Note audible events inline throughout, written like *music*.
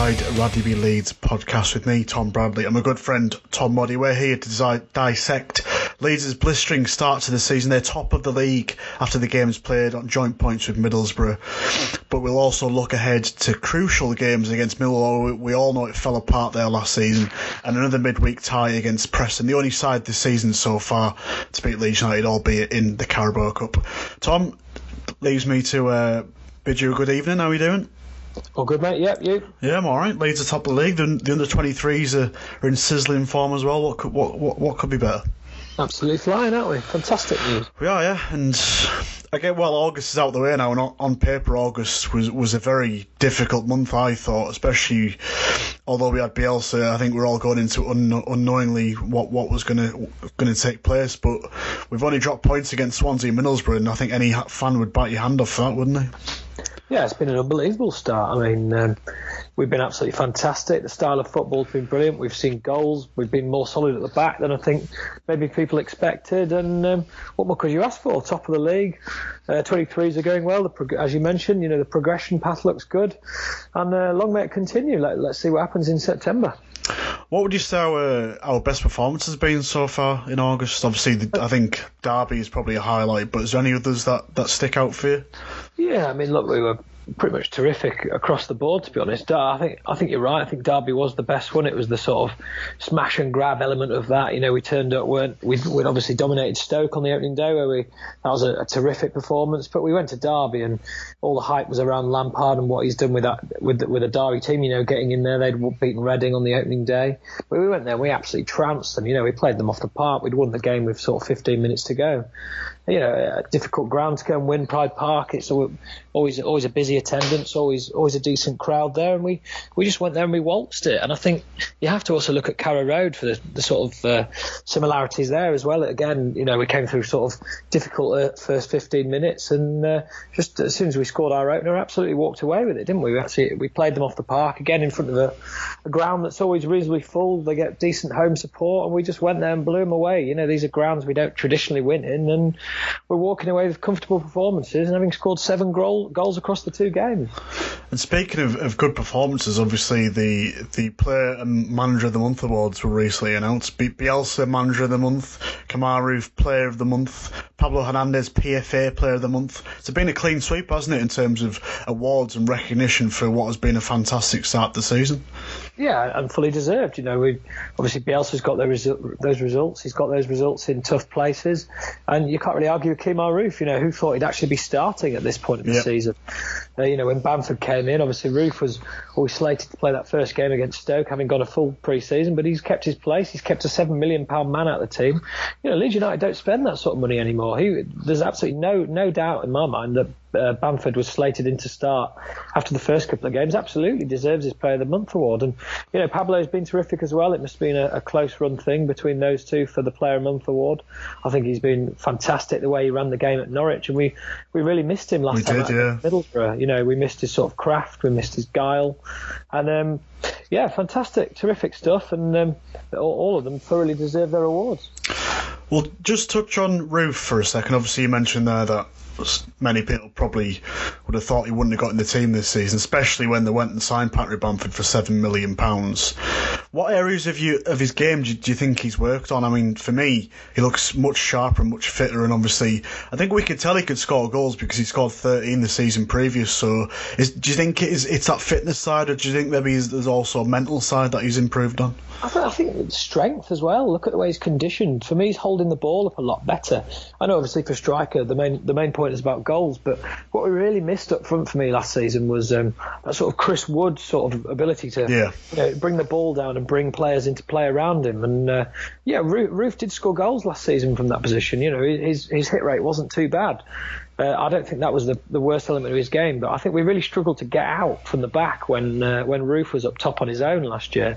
Rather Be Leeds podcast with me, Tom Bradley, and my good friend Tom Muddy. We're here to di- dissect Leeds' blistering start to the season. They're top of the league after the games played on joint points with Middlesbrough. But we'll also look ahead to crucial games against Millwall. We all know it fell apart there last season, and another midweek tie against Preston, the only side this season so far to beat Leeds United, albeit in the Carabao Cup. Tom, leaves me to uh, bid you a good evening. How are you doing? All good, mate. Yep, you. Yeah, I'm all right. Leeds are top of the league. The, the under 23s are, are in sizzling form as well. What could what, what what could be better? Absolutely flying, aren't we? Fantastic news. We are, yeah. And again, well, August is out the way now, and on, on paper, August was was a very difficult month. I thought, especially although we had Bielsa, I think we're all going into un, unknowingly what what was going to going to take place. But we've only dropped points against Swansea and Middlesbrough, and I think any fan would bite your hand off for that, wouldn't they? Yeah, it's been an unbelievable start. I mean, um, we've been absolutely fantastic. The style of football's been brilliant. We've seen goals. We've been more solid at the back than I think maybe people expected. And um, what more could you ask for? Top of the league. Uh, 23s are going well. The, as you mentioned, you know the progression path looks good, and uh, long may it continue. Let, let's see what happens in September. What would you say our, our best performance has been so far in August? Obviously, the, I think Derby is probably a highlight, but is there any others that, that stick out for you? Yeah, I mean, look, we were pretty much terrific across the board. To be honest, I think I think you're right. I think Derby was the best one. It was the sort of smash and grab element of that. You know, we turned up, weren't we'd, we'd obviously dominated Stoke on the opening day, where we that was a, a, terrific performance. But we went to Derby, and all the hype was around Lampard and what he's done with that with with a Derby team. You know, getting in there, they'd beaten Reading on the opening day, but we went there, we absolutely trounced them. You know, we played them off the park. We'd won the game with sort of 15 minutes to go you know, difficult ground to go and win Pride Park. It's always always a busy attendance, always always a decent crowd there, and we, we just went there and we waltzed it. And I think you have to also look at Carrow Road for the, the sort of uh, similarities there as well. Again, you know, we came through sort of difficult uh, first 15 minutes, and uh, just as soon as we scored our opener, absolutely walked away with it, didn't we? We actually we played them off the park again in front of a, a ground that's always reasonably full. They get decent home support, and we just went there and blew them away. You know, these are grounds we don't traditionally win in, and we're walking away with comfortable performances and having scored seven goal, goals across the two games. And speaking of, of good performances, obviously the the Player and Manager of the Month awards were recently announced. Bielsa Manager of the Month, Kemar Roofe Player of the Month, Pablo Hernandez PFA Player of the Month. It's been a clean sweep, hasn't it, in terms of awards and recognition for what has been a fantastic start to the season? Yeah, and fully deserved. You know, we obviously Bielsa's got those those results. He's got those results in tough places, and you can't really argue with Kemar Roofe. You know, who thought he'd actually be starting at this point of the yep. season? Uh, you know, when Bamford came in, obviously Roofe was always slated to play that first game against Stoke, having got a full pre-season, but he's kept his place. He's kept a seven million pound man out of the team. You know, Leeds United don't spend that sort of money anymore. He, there's absolutely no no doubt in my mind that uh, Bamford was slated in to start after the first couple of games, absolutely deserves his Player of the Month award. And you know, Pablo's been terrific as well. It must have been a, a, close run thing between those two for the Player of the Month award. I think he's been fantastic the way he ran the game at Norwich, and we we really missed him last we time did, yeah. Middlesbrough. You know, we missed his sort of craft, we missed his guile, and um, yeah, fantastic, terrific stuff, and um, all, all of them thoroughly deserve their awards. Well, just touch on Roofe for a second. Obviously, you mentioned there that many people probably would have thought he wouldn't have got in the team this season, especially when they went and signed Patrick Bamford for seven million pounds. What areas of you of his game do you, do you, think he's worked on? I mean, for me, he looks much sharper and much fitter, and obviously, I think we could tell he could score goals because he scored 13 the season previous. So, is, do you think it is, it's that fitness side, or do you think maybe there's also a mental side that he's improved on? I think, I think strength as well. Look at the way he's conditioned. For me, he's holding the ball up a lot better. I know, obviously, for striker, the main the main point is about goals, but what we really missed up front for me last season was um, that sort of Chris Wood sort of ability to yeah. you know, bring the ball down and bring players into play around him. And uh, yeah, Roofe did score goals last season from that position. You know, his his hit rate wasn't too bad. Uh, I don't think that was the, the worst element of his game, but I think we really struggled to get out from the back when uh, when Roofe was up top on his own last year.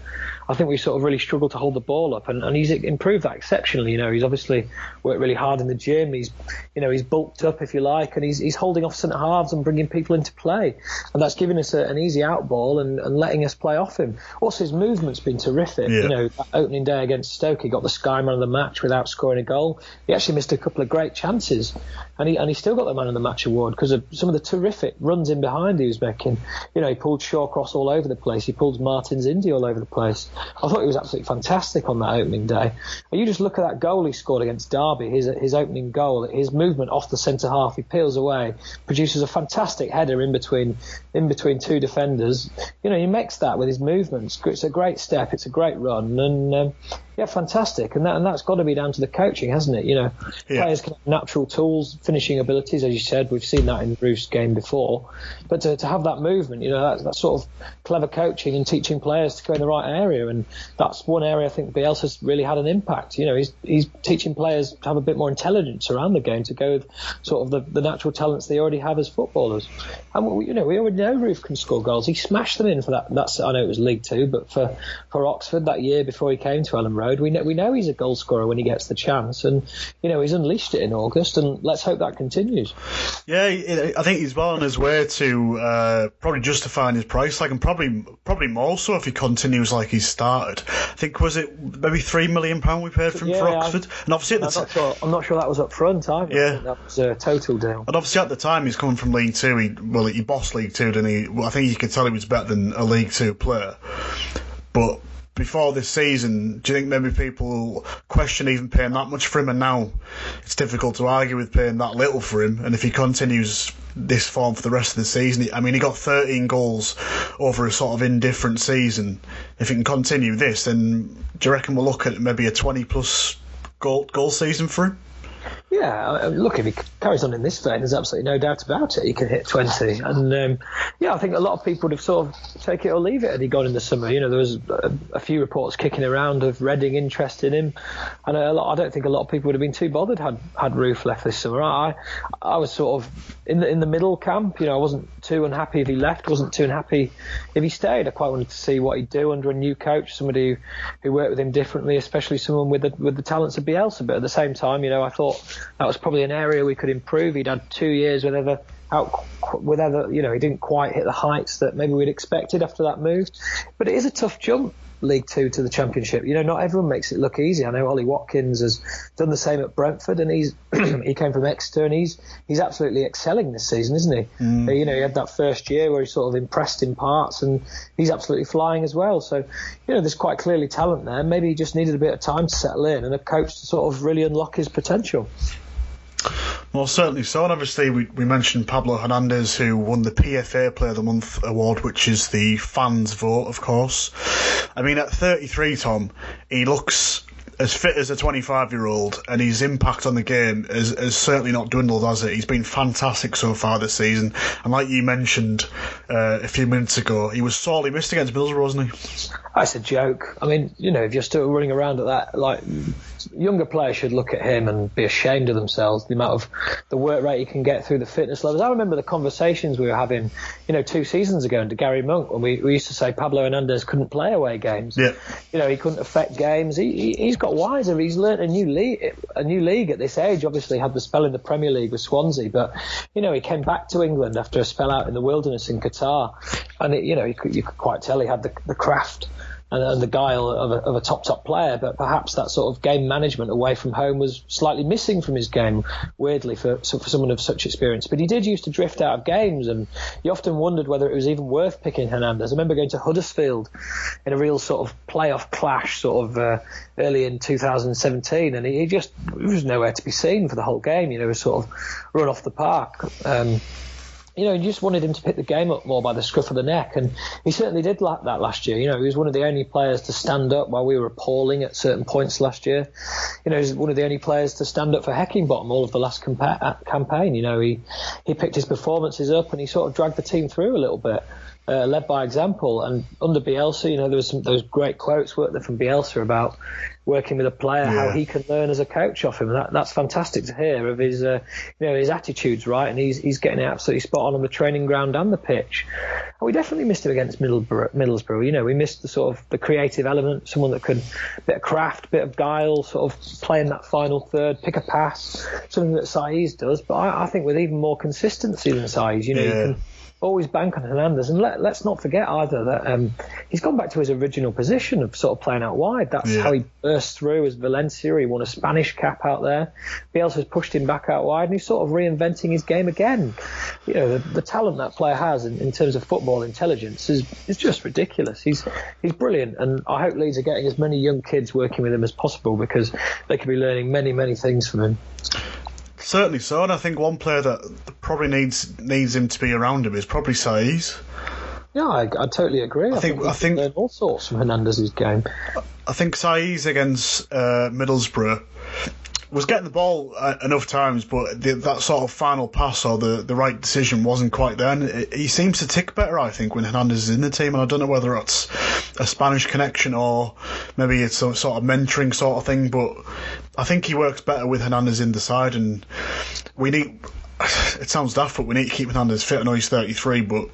I think we sort of really struggled to hold the ball up, and, and he's improved that exceptionally. You know, he's obviously worked really hard in the gym. He's, you know, he's bulked up if you like, and he's he's holding off centre halves and bringing people into play, and that's giving us a, an easy out ball and, and letting us play off him. Also, his movement's been terrific. Yeah. You know, opening day against Stoke, he got the sky man of the match without scoring a goal. He actually missed a couple of great chances, and he and he still got the man of the match award because of some of the terrific runs in behind he was making. You know, he pulled Shawcross all over the place. He pulled Martins Indi all over the place. I thought he was absolutely fantastic on that opening day. And you just look at that goal he scored against Derby, his his opening goal, his movement off the centre half, he peels away, produces a fantastic header in between in between two defenders. You know, he makes that with his movements. It's a great step. It's a great run, and um, yeah, fantastic. And that and that's got to be down to the coaching, hasn't it? You know, yeah. players can have natural tools, finishing abilities, as you said. We've seen that in Roofe's game before. But to, to have that movement, you know, that, that sort of clever coaching and teaching players to go in the right area, and that's one area I think Bielsa's really had an impact. You know, he's he's teaching players to have a bit more intelligence around the game to go with sort of the, the natural talents they already have as footballers. And you know, we already know Roofe can score goals. He smashed them in for that. That's I know it was League Two, but for for Oxford that year before he came to Elland Road, we know we know he's a goal scorer when he gets the chance, and you know he's unleashed it in August, and let's hope that continues. Yeah, I think he's well on his way to uh, probably justifying his price, like and probably probably more so if he continues like he started. I think was it maybe three million pound we paid from yeah, for Oxford, I, and obviously at the I'm, not sure, I'm not sure that was up front either. Yeah, that was a total deal. And obviously at the time he's coming from League Two. He well he bossed League Two, didn't he? Well, I think you could tell he was better than a League Two player, but before this season, do you think maybe people question even paying that much for him? And now it's difficult to argue with paying that little for him. And if he continues this form for the rest of the season, I mean, he got 13 goals over a sort of indifferent season. If he can continue this, then do you reckon we'll look at maybe a 20 plus goal, goal season for him? Yeah, look, if he carries on in this vein, there's absolutely no doubt about it. He can hit 20. And um, yeah, I think a lot of people would have sort of take it or leave it had he gone in the summer. You know, there was a, a few reports kicking around of Reading interest in him. And a lot, I don't think a lot of people would have been too bothered had, had Roofe left this summer. I, I was sort of in the, in the middle camp. You know, I wasn't too unhappy if he left, wasn't too unhappy if he stayed. I quite wanted to see what he'd do under a new coach, somebody who, who worked with him differently, especially someone with the, with the talents of Bielsa. But at the same time, you know, I thought that was probably an area we could improve. He'd had two years with ever out with ever, you know, he didn't quite hit the heights that maybe we'd expected after that move. But it is a tough jump League Two to the Championship. You know, not everyone makes it look easy. I know Ollie Watkins has done the same at Brentford, and he's *clears throat* he came from Exeter, and he's he's absolutely excelling this season, isn't he? Mm. You know, he had that first year where he sort of impressed in parts, and he's absolutely flying as well. So, you know, there's quite clearly talent there. Maybe he just needed a bit of time to settle in and a coach to sort of really unlock his potential. Well, certainly so. And obviously, we, we mentioned Pablo Hernandez, who won the PFA Player of the Month award, which is the fans' vote, of course. I mean, at 33, Tom, he looks as fit as a 25 year old, and his impact on the game has, has, certainly not dwindled, has it? He's been fantastic so far this season, and like you mentioned uh, a few minutes ago, he was sorely missed against Middlesbrough, wasn't he? That's a joke. I mean, you know, if you're still running around at that, like younger players should look at him and be ashamed of themselves. The amount of the work rate he can get through the fitness levels. I remember the conversations we were having, you know, two seasons ago to Gary Monk when we, we used to say Pablo Hernandez couldn't play away games. Yeah. You know, he couldn't affect games. He, he has got wiser. He's learnt a new league, a new league at this age. Obviously, had the spell in the Premier League with Swansea, but you know, he came back to England after a spell out in the wilderness in Qatar, and it, you know, you could, you could quite tell he had the, the craft and, and the guile of a, of a, top top player, but perhaps that sort of game management away from home was slightly missing from his game. Weirdly, for for someone of such experience, but he did used to drift out of games, and you often wondered whether it was even worth picking Hernandez. I remember going to Huddersfield in a real sort of playoff clash, sort of uh, early in 2017, and he, he just was nowhere to be seen for the whole game. You know, he was sort of run off the park. Um, you know, you just wanted him to pick the game up more by the scruff of the neck, and he certainly did like that last year. You know, he was one of the only players to stand up while we were appalling at certain points last year. You know, he's one of the only players to stand up for Heckingbottom all of the last compa- uh, campaign. You know, he he picked his performances up and he sort of dragged the team through a little bit uh, led by example. And under Bielsa, you know, there was some those great quotes weren't there from Bielsa about working with a player, yeah. how he can learn as a coach off him. And that, that's fantastic to hear of his, uh, you know, his attitudes right, and he's he's getting it absolutely spot on on the training ground and the pitch. And we definitely missed him against Middlesbrough. Middlesbrough. You know, we missed the sort of the creative element, someone that could bit of craft, bit of guile, sort of play in that final third, pick a pass, something that Saiz does. But I, I think with even more consistency than Saiz, you know, yeah. you can always bank on Hernandez. And let, us not forget either that um, he's gone back to his original position of sort of playing out wide. That's yeah. how he burst through as Valencia. He won a Spanish cap out there. Bielsa's pushed him back out wide, and he's sort of reinventing his game again. You know, the, the talent that player has in, in, terms of football intelligence is, is just ridiculous. He's he's brilliant, and I hope Leeds are getting as many young kids working with him as possible because they could be learning many, many things from him. Certainly so, and I think one player that probably needs needs him to be around him is probably Saiz. Yeah, I, I, totally agree. I, I think, think I think learn all sorts from Hernandez's game. I think Saiz against uh, Middlesbrough was getting the ball uh, enough times, but the, that sort of final pass or the, the right decision wasn't quite there. And it, he seems to tick better, I think, when Hernandez is in the team. And I don't know whether it's a Spanish connection or maybe it's some sort of mentoring sort of thing, but I think he works better with Hernandez in the side. And we need. *sighs* It sounds daft, but we need to keep Hernandez fit. I know he's 33, but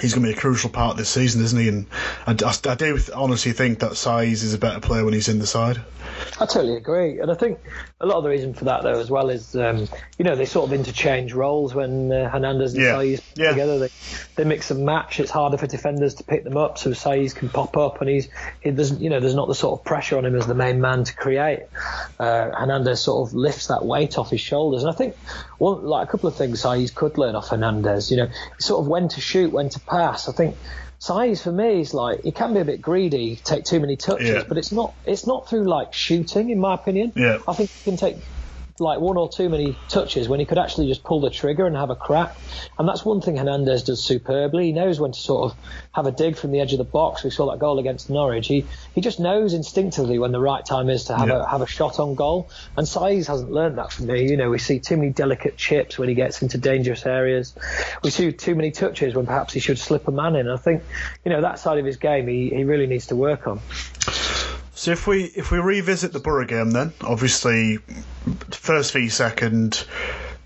he's going to be a crucial part of this season, isn't he? And I, I, I do honestly think that Saiz is a better player when he's in the side. I totally agree, and I think a lot of the reason for that though as well is um, you know they sort of interchange roles when uh, Hernandez and yeah. Saiz yeah. together. They they mix and match. It's harder for defenders to pick them up, so Saiz can pop up, and he's he doesn't you know there's not the sort of pressure on him as the main man to create. Uh, Hernandez sort of lifts that weight off his shoulders, and I think one like a couple of things Saiz could learn off Hernandez. You know, sort of when to shoot, when to pass. I think Saiz for me is like he can be a bit greedy, take too many touches, yeah. but it's not it's not through like shooting, in my opinion. Yeah. I think you can take like one or too many touches when he could actually just pull the trigger and have a crack. And that's one thing Hernandez does superbly. He knows when to sort of have a dig from the edge of the box. We saw that goal against Norwich. He he just knows instinctively when the right time is to have yeah. a have a shot on goal. And Saiz hasn't learned that from me. You know, we see too many delicate chips when he gets into dangerous areas. We see too many touches when perhaps he should slip a man in. I think, you know, that side of his game he, he really needs to work on. So if we if we revisit the Borough game, then obviously first v second,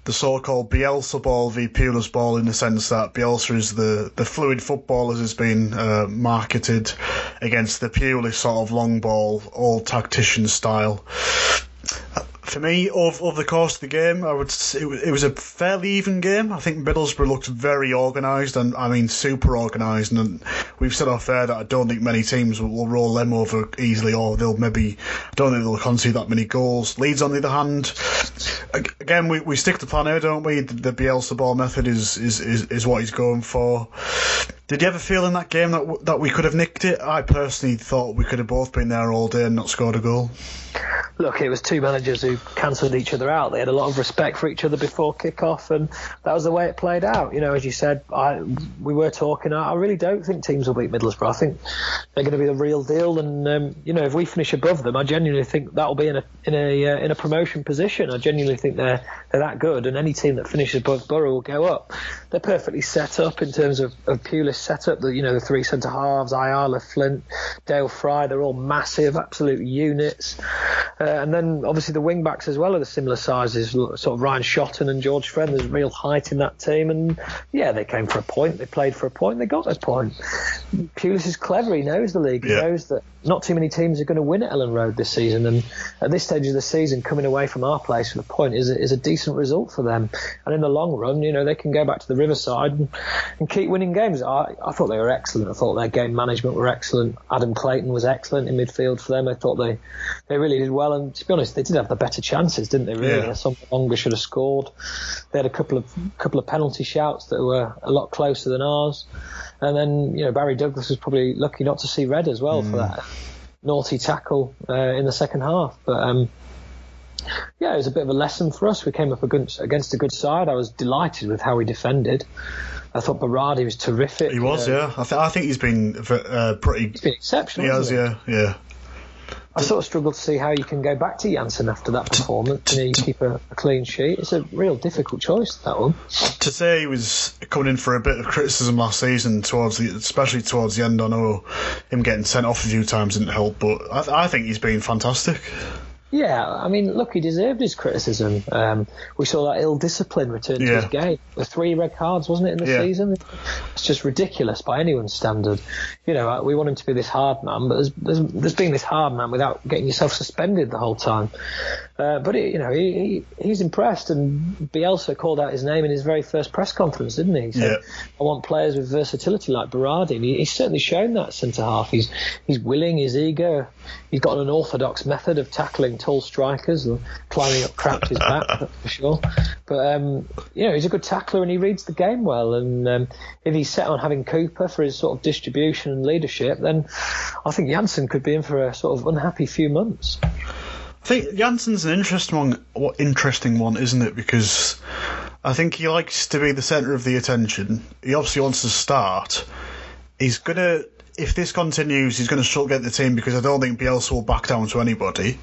the so-called Bielsa ball v Pulis ball, in the sense that Bielsa is the the fluid football as has been uh, marketed against the Pulis sort of long ball, all tactician style for me, over, over the course of the game, I would say it was a fairly even game. I think Middlesbrough looked very organised, and I mean super organised. And we've said off air that I don't think many teams will, will, roll them over easily, or they'll maybe I don't think they'll concede that many goals. Leeds, on the other hand, again we, we stick to plan A, don't we? The, the Bielsa ball method is, is, is, is what he's going for. Did you ever feel in that game that that we could have nicked it? I personally thought we could have both been there all day and not scored a goal look, it was two managers who cancelled each other out. They had a lot of respect for each other before kick-off, and that was the way it played out. You know, as you said, I, we were talking. I really don't think teams will beat Middlesbrough. I think they're going to be the real deal, and um, you know, if we finish above them, I genuinely think that'll be in a in a uh, in a promotion position. I genuinely think they're they're that good, and any team that finishes above Borough will go up. They're perfectly set up in terms of, of Pulis setup. The you know the three centre halves, Ayala, Flint, Dael Fry. They're all massive, absolute units. Uh, and then obviously the wing backs as well are the similar sizes, sort of Ryan Shotton and George Friend. There's real height in that team, and yeah, they came for a point. They played for a point. They got their point. Pulis is clever. He knows the league. He knows that not too many teams are going to win at Elland Road this season, and at this stage of the season, coming away from our place with a point is a, is a decent result for them. And in the long run, you know, they can go back to the Riverside and, and keep winning games. I, I thought they were excellent. I thought their game management were excellent. Adam Clayton was excellent in midfield for them. I thought they they really did well. And to be honest, they did have the better chances, didn't they? Really, yeah. some longer should have scored. They had a couple of couple of penalty shouts that were a lot closer than ours. And then you know Barry Douglas was probably lucky not to see red as well mm. for that naughty tackle uh, in the second half. But um, yeah, it was a bit of a lesson for us. We came up against, against a good side. I was delighted with how we defended. I thought Berardi was terrific. He was, uh, yeah. I, th- I think he's been uh, pretty. He's been exceptional. He has, yeah, yeah. I sort of struggle to see how you can go back to Jansson after that performance. You, know, you keep a, a, clean sheet. It's a real difficult choice that one. To say he was coming in for a bit of criticism last season, towards the, especially towards the end. I know him getting sent off a few times didn't help, but I, I think he's been fantastic. Yeah, I mean, look, he deserved his criticism. Um, we saw that ill discipline return to Yeah. his game. The three red cards, wasn't it, in the Yeah. season? It's just ridiculous by anyone's standard. You know, we want him to be this hard man, but there's, there's, there's being this hard man without getting yourself suspended the whole time. Uh, but, it, you know, he, he, he's impressed, and Bielsa called out his name in his very first press conference, didn't he? He said, Yeah. I want players with versatility like Berardi. And he, he's certainly shown that centre half. He's he's willing, he's eager. He's got an orthodox method of tackling tall strikers and climbing up Crouch's *laughs* back, that's for sure. But um, you know, he's a good tackler and he reads the game well. And um, if he's set on having Cooper for his sort of distribution and leadership, then I think Jansson could be in for a sort of unhappy few months. I think Jansson's an interesting one, what interesting one, isn't it? Because I think he likes to be the centre of the attention. He obviously wants to start. He's gonna, if this continues, he's gonna get the team because I don't think Bielsa will back down to anybody.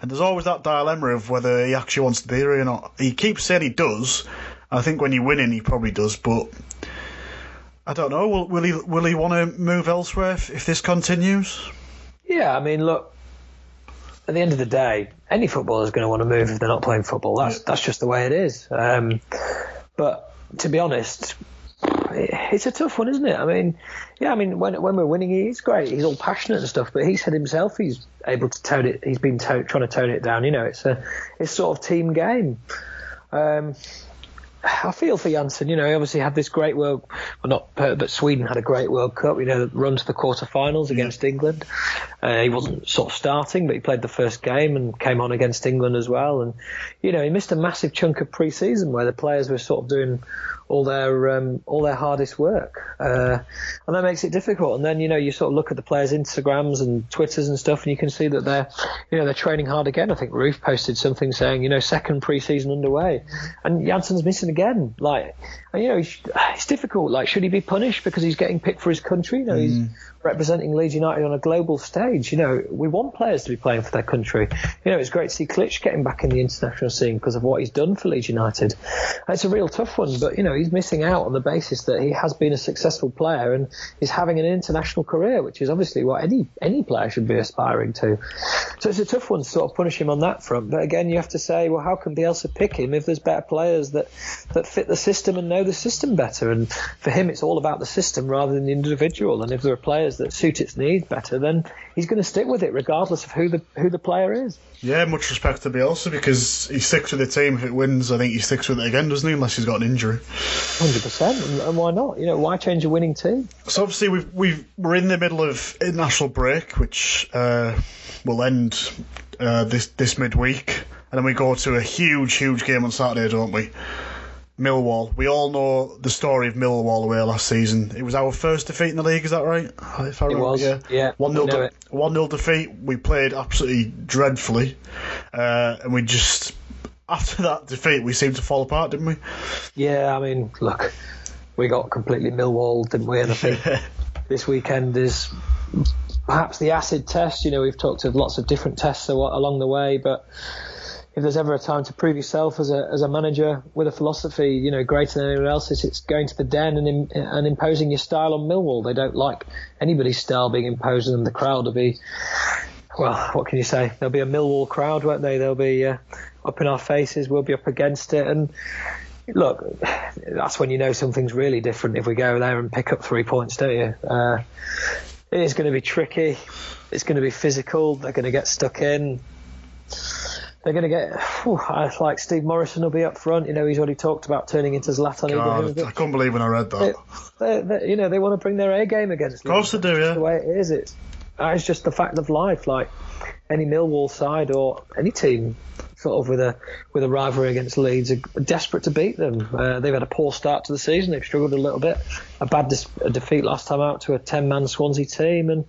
And there's always that dilemma of whether he actually wants to be here or not. He keeps saying he does. I think when you're winning, he probably does, but. I don't know. Will, will he? Will he want to move elsewhere if, if this continues? Yeah, I mean, look. At the end of the day, any footballer is going to want to move if they're not playing football. That's that's just the way it is. Um, but to be honest, it's a tough one, isn't it? I mean, yeah, I mean, when when we're winning, he's great. He's all passionate and stuff. But he said himself he's able to tone it. He's been to- trying to tone it down. You know, it's a it's sort of team game. Um, I feel for Jansson. You know, he obviously had this great World, well, not, but Sweden had a great World Cup. You know, run to the quarterfinals against England. Uh, he wasn't sort of starting, but he played the first game and came on against England as well. And you know, he missed a massive chunk of pre-season where the players were sort of doing all their um, all their hardest work, uh, and that makes it difficult. And then you know, you sort of look at the players' Instagrams and Twitters and stuff, and you can see that they're you know they're training hard again. I think Roofe posted something saying you know second pre-season underway, and Jansson's missing again. Like, and, you know, he's, it's difficult. Like, should he be punished because he's getting picked for his country? You know, he's representing Leeds United on a global stage. You know, we want players to be playing for their country. You know, it's great to see Klich getting back in the international scene because of what he's done for Leeds United. It's a real tough one, but you know, he's missing out on the basis that he has been a successful player and is having an international career, which is obviously what any any player should be aspiring to. So it's a tough one to sort of punish him on that front. But again, you have to say, well, how can Bielsa pick him if there's better players that that fit the system and know the system better? And for him, it's all about the system rather than the individual. And if there are players that suit its needs better, then he's going to stick with it regardless of who the who the player is. Yeah, much respect to Bielsa because he sticks with the team. If it wins, I think he sticks with it again, doesn't he? Unless he's got an injury. Hundred percent, and why not? You know, why change a winning team? So obviously we've we've we're in the middle of international break, which uh, will end uh, this this midweek, and then we go to a huge huge game on Saturday, don't we? Millwall. We all know the story of Millwall away last season. It was our first defeat in the league, is that right? If I It remember, was, yeah. yeah, One 0 know one 0 defeat. We played absolutely dreadfully, uh, and we just after *laughs* that defeat we seemed to fall apart, didn't we? Yeah, I mean, look, we got completely Millwall, didn't we? And I think this weekend is perhaps the acid test. You know, we've talked of lots of different tests along the way, but if there's ever a time to prove yourself as a as a manager with a philosophy, you know, greater than anyone else's, it's going to the den and and imposing your style on Millwall. They don't like anybody's style being imposed on them. The crowd will be. Well, what can you say? There'll be a Millwall crowd, won't they? They'll be uh, up in our faces. We'll be up against it, and look, that's when you know something's really different if we go there and pick up three points, don't you? Uh, it is going to be tricky. It's going to be physical. They're going to get stuck in. They're going to get. Whew, I like Steve Morison will be up front. You know, he's already talked about turning into Zlatan God, Ibrahimovic. I couldn't believe when I read that. They, they, they, you know, they want to bring their A game against. Of course they do, yeah. the way it is. It's that is just the fact of life. Like any Millwall side or any team, sort of with a with a rivalry against Leeds, are desperate to beat them. Uh, they've had a poor start to the season. They've struggled a little bit. A bad dis- a defeat last time out to a ten man Swansea team, and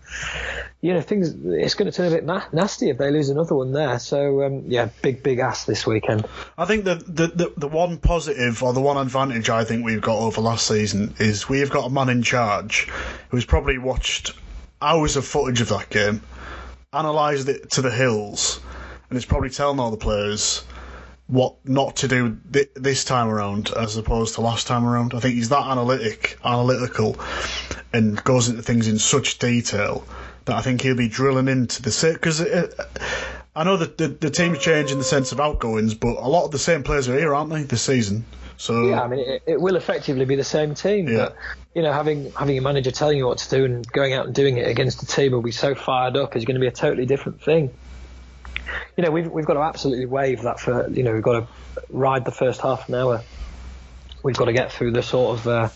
you know things. It's going to turn a bit na- nasty if they lose another one there. So um, yeah, big big ass this weekend. I think the, the, the, the one positive or the one advantage I think we've got over last season is we've got a man in charge who's probably watched hours of footage of that game, analysed it to the hills, and is probably telling all the players what not to do thi- this time around as opposed to last time around. I think he's that analytic, analytical, and goes into things in such detail that I think he'll be drilling into the because uh, I know that the, the team's changed in the sense of outgoings, but a lot of the same players are here, aren't they, this season? So yeah, I mean, it, it will effectively be the same team. Yeah. But you know, having having a manager telling you what to do and going out and doing it against a team will be so fired up is going to be a totally different thing. You know, we've we've got to absolutely wave that for you know we've got to ride the first half an hour. We've got to get through the sort of uh,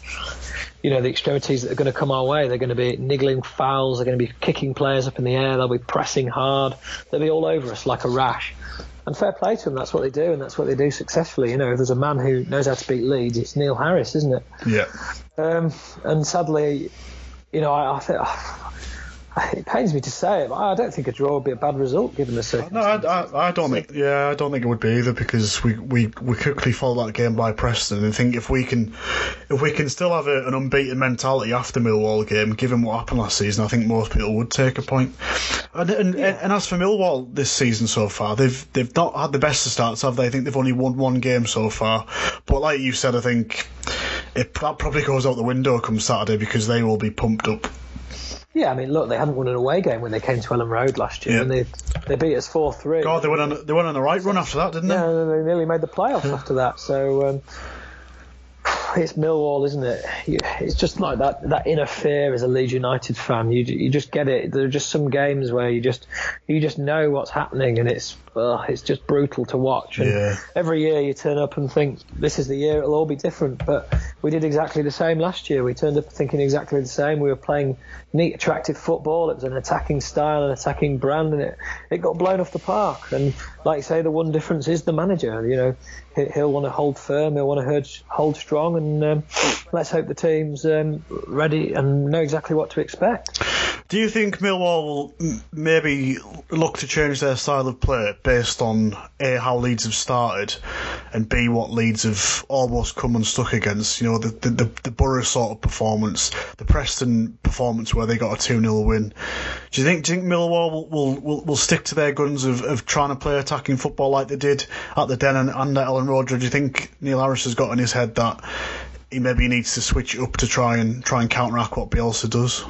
you know the extremities that are going to come our way. They're going to be niggling fouls. They're going to be kicking players up in the air. They'll be pressing hard. They'll be all over us like a rash. And fair play to them. That's what they do, and that's what they do successfully. You know, if there's a man who knows how to beat Leeds, it's Neil Harris, isn't it? yeah, Um, and sadly, you know, I, I think it pains me to say it, but I don't think a draw would be a bad result given the no. I, I, I don't think. Yeah, I don't think it would be either because we, we, we quickly follow that game by Preston and think if we can if we can still have a, an unbeaten mentality after Millwall game, given what happened last season, I think most people would take a point. And and, and as for Millwall this season so far, they've they've not had the best of starts, have they? I think they've only won one game so far. But like you said, I think it that probably goes out the window come Saturday because they will be pumped up. Yeah, I mean, look, they hadn't won an away game when they came to Elland Road last year, Yeah. and they they beat us four three. God, they went on they went on the right run after that, didn't they? Yeah, they nearly made the playoffs after that. So um, it's Millwall, isn't it? It's just like that that inner fear as a Leeds United fan. You you just get it. There are just some games where you just you just know what's happening, and it's uh, it's just brutal to watch. And Yeah. every year you turn up and think this is the year it'll all be different, but we did exactly the same last year. We turned up thinking exactly the same. We were playing neat, attractive football. It was an attacking style, an attacking brand, and it it got blown off the park. And like you say, the one difference is the manager. You know, he- he'll want to hold firm. He'll want to hold, hold strong, and um, let's hope the team's um, ready and know exactly what to expect. Do you think Millwall will maybe look to change their style of play based on A, how Leeds have started, and B, what Leeds have almost come unstuck against? You know, the the, the, the Borough sort of performance, the Preston performance where they got a 2 0 win. Do you think do you think Millwall will, will, will, will stick to their guns of, of trying to play attacking football like they did at the Den and, and at Elland Road? Do you think Neil Harris has got in his head that he maybe needs to switch it up to try and try and counteract what Bielsa does?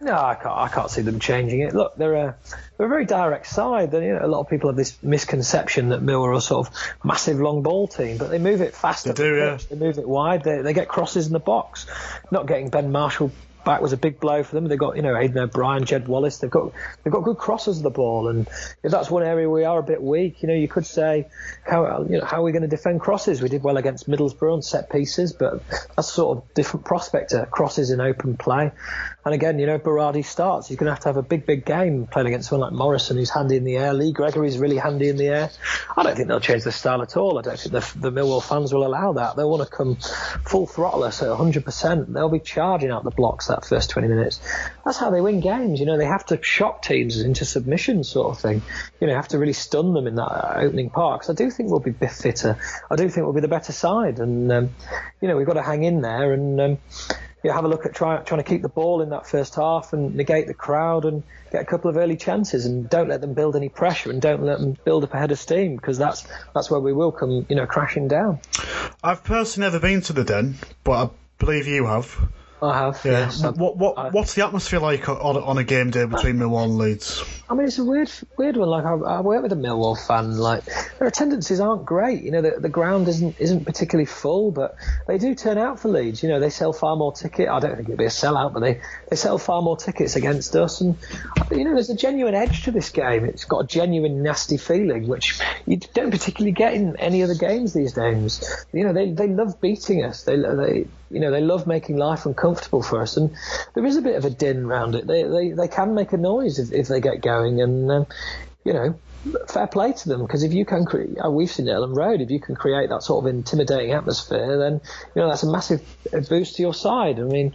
No, I can't. I can't see them changing it. Look, they're a they're a very direct side. You know, a lot of people have this misconception that Mill are a sort of massive long ball team, but they move it fast. They do, yeah. They move it wide. They they get crosses in the box. Not getting Ben Marshall back was a big blow for them. They've got you know Aiden O'Brien, Jed Wallace. They've got they've got good crosses of the ball, and if that's one area we are a bit weak, you know, you could say how you know how are we going to defend crosses? We did well against Middlesbrough on set pieces, but that's sort of different prospect to crosses in open play. And again, you know, Berardi starts. You're going to have to have a big, big game playing against someone like Morison, who's handy in the air. Lee Gregory's really handy in the air. I don't think they'll change their style at all. I don't think the, the Millwall fans will allow that. They'll want to come full throttle at 100%. They'll be charging out the blocks that first 20 minutes. That's how they win games. You know, they have to shock teams into submission, sort of thing. You know, have to really stun them in that opening part. 'Cause I do think we'll be fitter. I do think we'll be the better side. And, um, you know, we've got to hang in there and. Um, you know, have a look at try, trying to keep the ball in that first half and negate the crowd and get a couple of early chances and don't let them build any pressure and don't let them build up a head of steam because that's that's where we will come you know crashing down. I've personally never been to the Den, but I believe you have. I have. Yeah. Yes, I- what what I- what's the atmosphere like on, on a game day between Millwall and Leeds? I mean, it's a weird, weird one. Like I, I work with a Millwall fan. Like their attendances aren't great. You know, the, the ground isn't isn't particularly full, but they do turn out for Leeds. You know, they sell far more tickets. I don't think it'll be a sellout, but they they sell far more tickets against us. And you know, there's a genuine edge to this game. It's got a genuine nasty feeling, which you don't particularly get in any other games these days. You know, they they love beating us. They they you know they love making life uncomfortable for us, and there is a bit of a din around it. They they, they can make a noise if, if they get going, and um, you know. Fair play to them because if you can create, uh, we've seen it Elland Road. If you can create that sort of intimidating atmosphere, then you know that's a massive uh, boost to your side. I mean,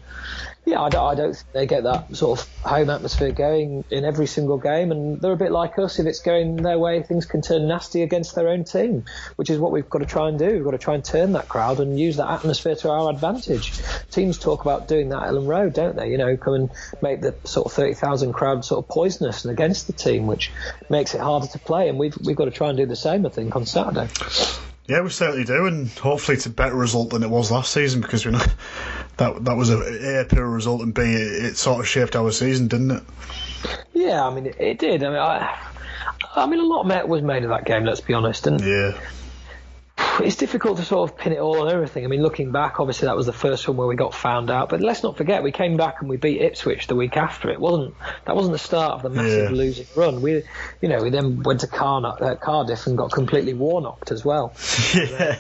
yeah, I don't, I don't think they get that sort of home atmosphere going in every single game, and they're a bit like us. If it's going their way, things can turn nasty against their own team, which is what we've got to try and do. We've got to try and turn that crowd and use that atmosphere to our advantage. Teams talk about doing that at Elland Road, don't they? You know, come and make the sort of thirty thousand crowd sort of poisonous and against the team, which makes it harder to play. And we've we've got to try and do the same, I think, on Saturday. Yeah, we certainly do, and hopefully it's a better result than it was last season because we know *laughs* that that was a, a poor result, and b it, it, sort of shaped our season, didn't it? Yeah, I mean it, it did. I mean, I, I mean a lot was made of that game. Let's be honest, and yeah it's difficult to sort of pin it all on everything. I mean, looking back, obviously that was the first one where we got found out. But let's not forget, we came back and we beat Ipswich the week after. It wasn't that wasn't the start of the massive yeah. losing run. We, you know, we then went to Car- uh, Cardiff and got completely war knocked as well. *laughs* Yeah.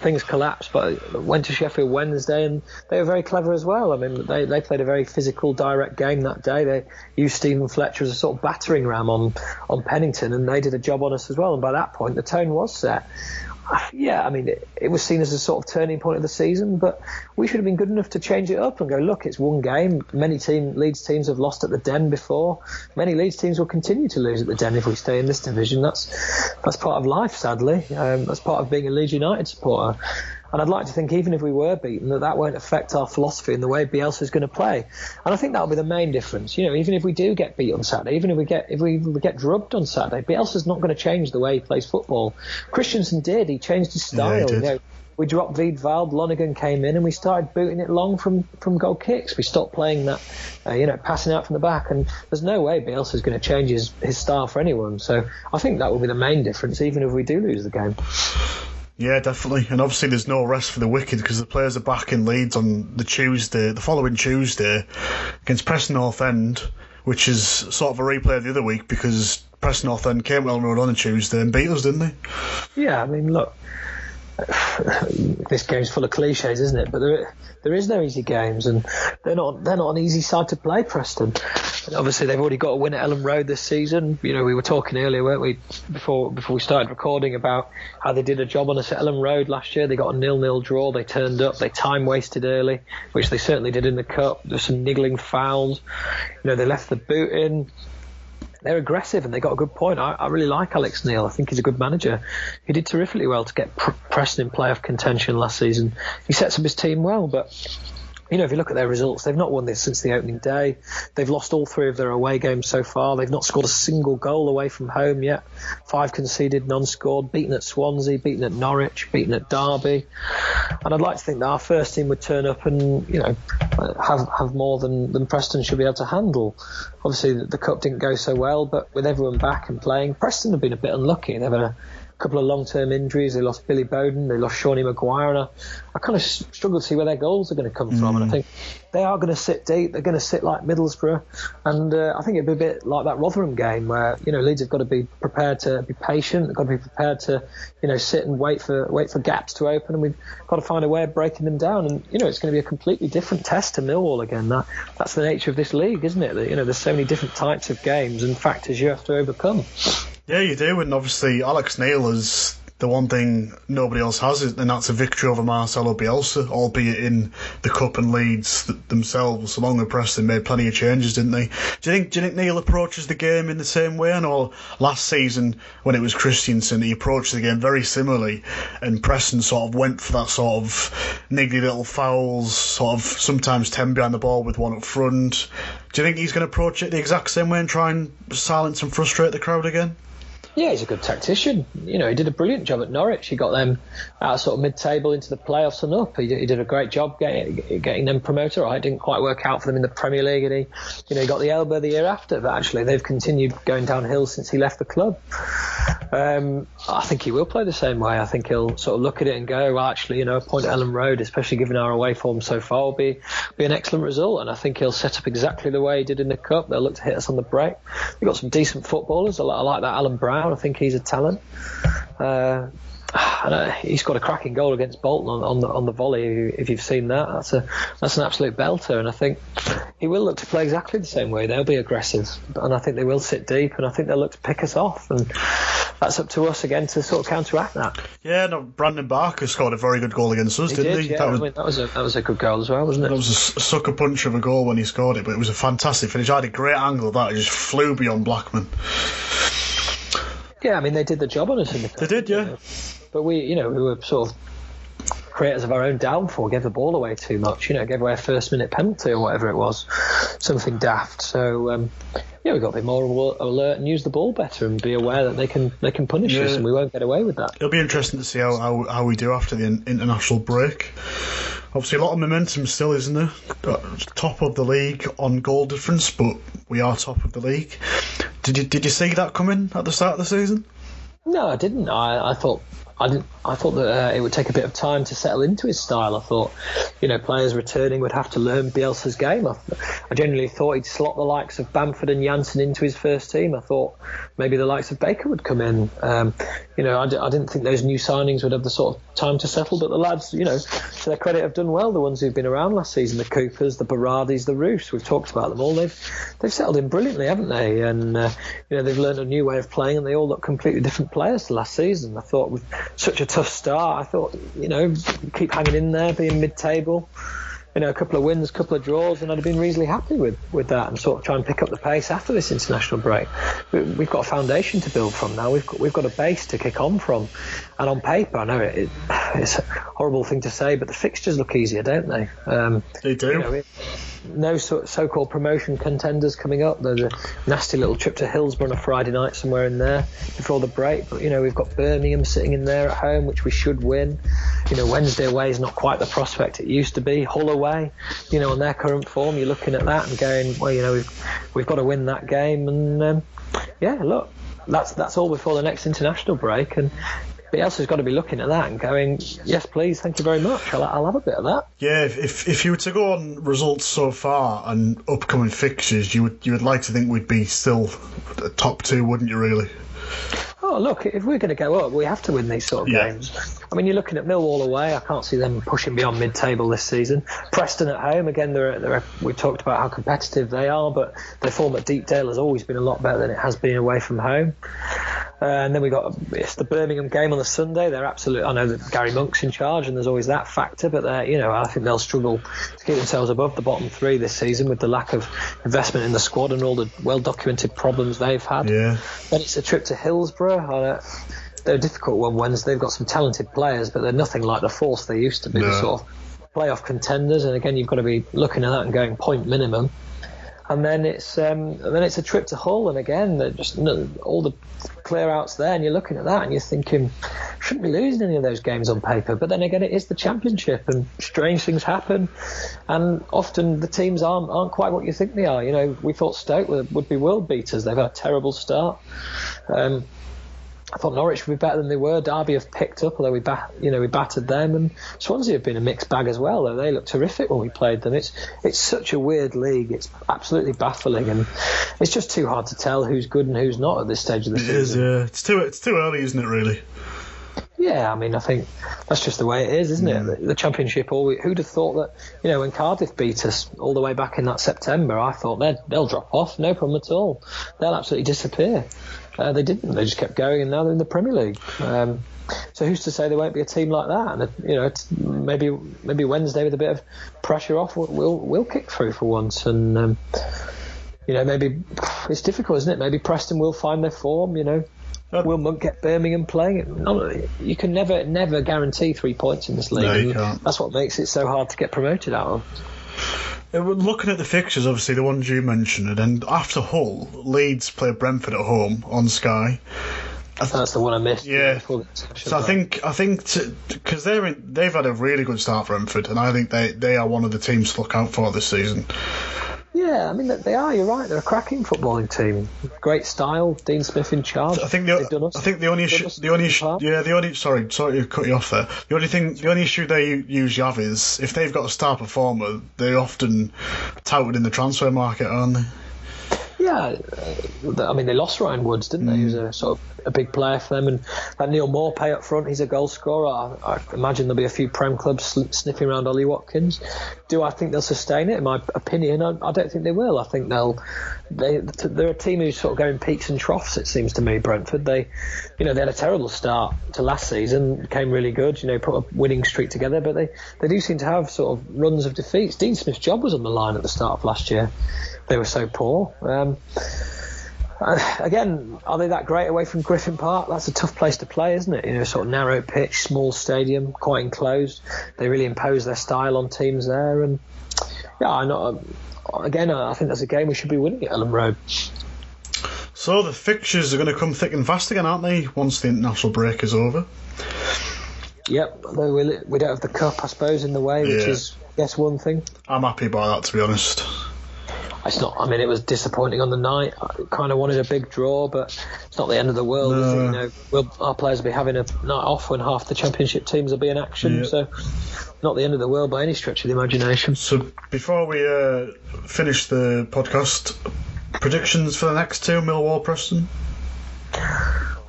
Things collapsed, but went to Sheffield Wednesday and they were very clever as well. I mean, they they played a very physical, direct game that day. They used Steven Fletcher as a sort of battering ram on on Pennington, and they did a job on us as well. And by that point, the tone was set yeah, I mean, it, it, was seen as a sort of turning point of the season, but we should have been good enough to change it up and go, look, it's one game. Many team Leeds teams have lost at the Den before. Many Leeds teams will continue to lose at the Den if we stay in this division. That's that's part of life, sadly. Um, that's part of being a Leeds United supporter. And I'd like to think, even if we were beaten, that that won't affect our philosophy and the way Bielsa is going to play. And I think that'll be the main difference. You know, even if we do get beat on Saturday, even if we get if we, we get drubbed on Saturday, Bielsa's not going to change the way he plays football. Christiansen did. He changed his style. Yeah, you know, we dropped Wiedwald, Lonergan came in, and we started booting it long from, from goal kicks. We stopped playing that, uh, you know, passing out from the back, and there's no way Bielsa's going to change his, his style for anyone. So I think that will be the main difference, even if we do lose the game. Yeah, definitely. And obviously, there's no rest for the wicked because the players are back in Leeds on the Tuesday, the following Tuesday, against Preston North End, which is sort of a replay of the other week because Preston North End came well Road on a Tuesday and beat us, didn't they? Yeah, I mean, look, *sighs* this game's full of cliches, isn't it? But there, there is no easy games, and they're not they're not an easy side to play, Preston. Obviously, they've already got a win at Elland Road this season. You know, we were talking earlier, weren't we, before before we started recording about how they did a job on us at Elland Road last year. They got a nil-nil draw. They turned up. They time wasted early, which they certainly did in the cup. There's some niggling fouls. You know, they left the boot in they're aggressive and they got a good point. I, I, really like Alex Neil. I think he's a good manager. He did terrifically well to get Preston in playoff contention last season. He sets up his team well, but you know, if you look at their results, they've not won this since the opening day. They've lost all three of their away games so far. They've not scored a single goal away from home yet. Five conceded, none scored. Beaten at Swansea, beaten at Norwich, beaten at Derby. And I'd like to think that our first team would turn up and, you know, have have more than, than Preston should be able to handle. Obviously, the, the cup didn't go so well, but with everyone back and playing, Preston have been a bit unlucky. They've had a couple of long-term injuries. They lost Billy Bodin, they lost Shawnee Maguire, and I, I kind of struggle to see where their goals are going to come mm. from. And I mm. think they are going to sit deep. They're going to sit like Middlesbrough, and uh, I think it'd be a bit like that Rotherham game where you know Leeds have got to be prepared to be patient. They've got to be prepared to you know sit and wait for wait for gaps to open, and we've got to find a way of breaking them down. And you know it's going to be a completely different test to Millwall again. That that's the nature of this league, isn't it? That, you know there's so many different types of games and factors you have to overcome. Yeah, you do, and obviously Alex Neil is the one thing nobody else has, and that's a victory over Marcelo Bielsa, albeit in the cup and Leeds themselves, along with Preston, made plenty of changes, didn't they? Do you think do you think Neil approaches the game in the same way? I know last season when it was Christiansen, he approached the game very similarly, and Preston sort of went for that sort of niggly little fouls, sort of sometimes ten behind the ball with one up front. Do you think he's going to approach it the exact same way and try and silence and frustrate the crowd again? Yeah, he's a good tactician. You know, he did a brilliant job at Norwich. He got them out sort of mid-table into the playoffs and up. He did, he did a great job getting, getting them promoted. Right, it didn't quite work out for them in the Premier League, and he, you know, he got the elbow the year after. But actually, they've continued going downhill since he left the club. Um, I think he will play the same way. I think he'll sort of look at it and go, well, actually, you know, a point at Elland Road, especially given our away form so far, will be be an excellent result. And I think he'll set up exactly the way he did in the cup. They'll look to hit us on the break. We've got some decent footballers. I like that Alan I think he's a talent. Uh, uh, he's got a cracking goal against Bolton on, on, the on the volley. If you've seen that, that's a that's an absolute belter. And I think he will look to play exactly the same way. They'll be aggressive, and I think they will sit deep, and I think they'll look to pick us off. And that's up to us again to sort of counteract that. Yeah, no, Brandon Barker scored a very good goal against us, he didn't did, he? Yeah, that, was, I mean, that was a that was a good goal as well, wasn't it? That was a sucker punch of a goal when he scored it, but it was a fantastic finish. I had a great angle of that. It just flew beyond Blackman. Yeah, I mean they did the job on us in the. They did, yeah. But we, you know, we were sort of creators of our own downfall, gave the ball away too much, you know, gave away a first minute penalty or whatever it was, something daft. So, um, yeah, we've got to be more alert and use the ball better and be aware that they can they can punish yeah. us and we won't get away with that. It'll be interesting to see how, how, how we do after the international break. Obviously, a lot of momentum still, isn't there? Top of the league on goal difference, but we are top of the league. Did you did you see that coming at the start of the season? No, I didn't. I, I thought I didn't. I thought that uh, it would take a bit of time to settle into his style. I thought, you know, players returning would have to learn Bielsa's game. I, I genuinely thought he'd slot the likes of Bamford and Jansson into his first team. I thought maybe the likes of Baker would come in. Um, you know, I d- I didn't think those new signings would have the sort of time to settle. But the lads, you know, to their credit, have done well. The ones who've been around last season, the Coopers, the Berardis, the Roofes. We've talked about them all. They've they've settled in brilliantly, haven't they? And uh, you know, they've learned a new way of playing, and they all look completely different players to last season. I thought such a tough start. I thought, you know, keep hanging in there, being mid-table. You know, a couple of wins, a couple of draws, and I'd have been reasonably happy with, with that, and sort of try and pick up the pace after this international break. We, have got a foundation to build from now. We've got, we've got a base to kick on from, and on paper, I know it, it, *sighs* it's a horrible thing to say, but the fixtures look easier, don't they? Um, they do. You know, it, no so, called promotion contenders coming up. There's a nasty little trip to Hillsborough on a Friday night somewhere in there before the break. But you know we've got Birmingham sitting in there at home, which we should win. You know Wednesday away is not quite the prospect it used to be. Hull away, you know on their current form, you're looking at that and going, well, you know we've we've got to win that game. And um, yeah, look, that's that's all before the next international break. And Bielsa's got to be looking at that and going, yes, please, thank you very much. I'll, I'll have a bit of that. Yeah, if if you were to go on results so far and upcoming fixtures, you would you would like to think we'd be still top two, wouldn't you? Really? Oh, look, if we're going to go up, we have to win these sort of yeah. games. I mean, you're looking at Millwall away. I can't see them pushing beyond mid-table this season. Preston at home, again, they're, they're, we've talked about how competitive they are, but their form at Deepdale has always been a lot better than it has been away from home. Uh, and then we got it's the Birmingham game on the Sunday. They're absolutely. I know that Gary Monk's in charge, and there's always that factor. But they you know, I think they'll struggle to keep themselves above the bottom three this season with the lack of investment in the squad and all the well-documented problems they've had. Yeah. Then it's a trip to Hillsborough. Uh, they're a difficult one Wednesday. They've got some talented players, but they're nothing like the force they used to be. No. The sort of playoff contenders, and again, you've got to be looking at that and going point minimum and then it's um, then it's a trip to Hull, and again, just all the clear outs there, and you're looking at that, and you're thinking, shouldn't be losing any of those games on paper. But then again, it is the championship, and strange things happen, and often the teams aren't aren't quite what you think they are. You know, we thought Stoke would, would be world beaters; they've had a terrible start. Um, I thought Norwich would be better than they were. Derby have picked up, although we bat, you know we battered them, and Swansea have been a mixed bag as well. Though they look terrific when we played them. It's it's such a weird league. It's absolutely baffling, and it's just too hard to tell who's good and who's not at this stage of the it season. It is. Yeah, it's too it's too early, isn't it? Really. Yeah, I mean, I think that's just the way it is, isn't it? The, the championship. Always, who'd have thought that? You know, when Cardiff beat us all the way back in that September, I thought they'll drop off, no problem at all. They'll absolutely disappear. Uh, they didn't. They just kept going, and now they're in the Premier League. Um, so who's to say there won't be a team like that? And you know, maybe maybe Wednesday with a bit of pressure off, we'll we'll kick through for once, and um, you know maybe it's difficult, isn't it? Maybe Preston will find their form. You know, uh, will Monk get Birmingham playing? you can never never guarantee three points in this league. No, that's what makes it so hard to get promoted out of. Looking at the fixtures, obviously the ones you mentioned, and after Hull, Leeds play Brentford at home on Sky. That's the one I missed. Yeah. So I think I think because they're in, they've had a really good start, for Brentford, and I think they they are one of the teams to look out for this season. Yeah, I mean they are. You're right. They're a cracking footballing team. Great style. Dean Smith in charge. I think the I think the only issue, the only issue, yeah the only sorry sorry to cut you off there. The only thing the only issue they usually have is if they've got a star performer, they're often touted in the transfer market, aren't they? Yeah, uh, I mean they lost Ryan Woods, didn't they? He was a sort of a big player for them, and that Neal Maupay up front, he's a goal scorer. I, I, imagine there'll be a few Prem clubs sniffing around Ollie Watkins. Do I think they'll sustain it? In my opinion, I, I don't think they will. I think they'll. They, they're a team who's sort of going peaks and troughs. It seems to me, Brentford. They, you know, they had a terrible start to last season, came really good. You know, put a winning streak together, but they they do seem to have sort of runs of defeats. Dean Smith's job was on the line at the start of last year they were so poor. Um, uh, again, are they that great away from Griffin Park? That's a tough place to play, isn't it? You know, sort of narrow pitch, small stadium, quite enclosed. They really impose their style on teams there, and yeah, I know. Again, I think that's a game we should be winning at Elland Road. So the fixtures are going to come thick and fast again, aren't they? Once the international break is over. Yep, although we, we don't have the cup, I suppose, in the way, which Yeah. is, I guess, one thing. I'm happy by that, to be honest. It's not. I mean, it was disappointing on the night. I kind of wanted a big draw, but it's not the end of the world. No. You know, we'll, our players will be having a night off when half the championship teams will be in action. So, not the end of the world by any stretch of the imagination. So before we uh, finish the podcast, predictions for the next two, Millwall, Preston.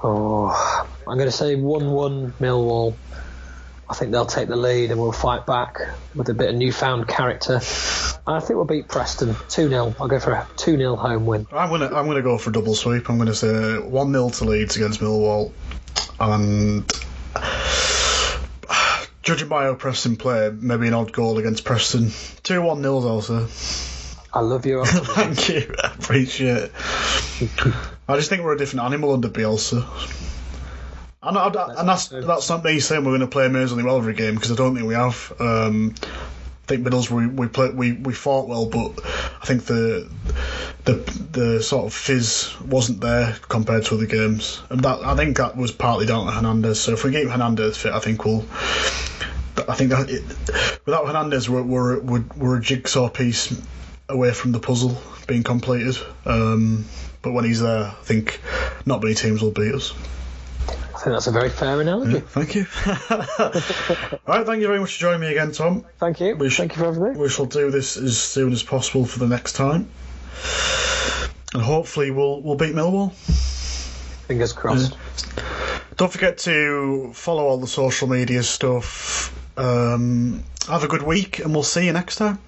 Oh, I'm going to say one-one Millwall. I think they'll take the lead and we'll fight back with a bit of newfound character. And I think we'll beat Preston two 0 I'll go for a two 0 home win. I'm gonna I'm gonna go for a double sweep. I'm gonna say one 0 to Leeds against Millwall, and *sighs* judging by how Preston play, maybe an odd goal against Preston. Two one 0 also. I love you. *laughs* Thank you, I appreciate it. I just think we're a different animal under Bielsa. And, I, I- and that's that's not me saying we're going to play amazingly well every game because I don't think we have. Um, I think Middlesbrough we we, play, we we fought well, but I think the the the sort of fizz wasn't there compared to other games, and that I think that was partly down to Hernandez. So if we keep Hernandez fit, I think we'll. I think that it, without Hernandez, we're, we're we're we're a jigsaw piece away from the puzzle being completed. Um, but when he's there, I think not many teams will beat us. I think that's a very fair analogy. Thank you. *laughs* All right, thank you very much for joining me again, Tom. Thank you. We sh- Thank you for everything. We shall do this as soon as possible for the next time, and hopefully we'll we'll beat Millwall. Fingers crossed. Don't forget to follow all the social media stuff. Um, have a good week, and we'll see you next time.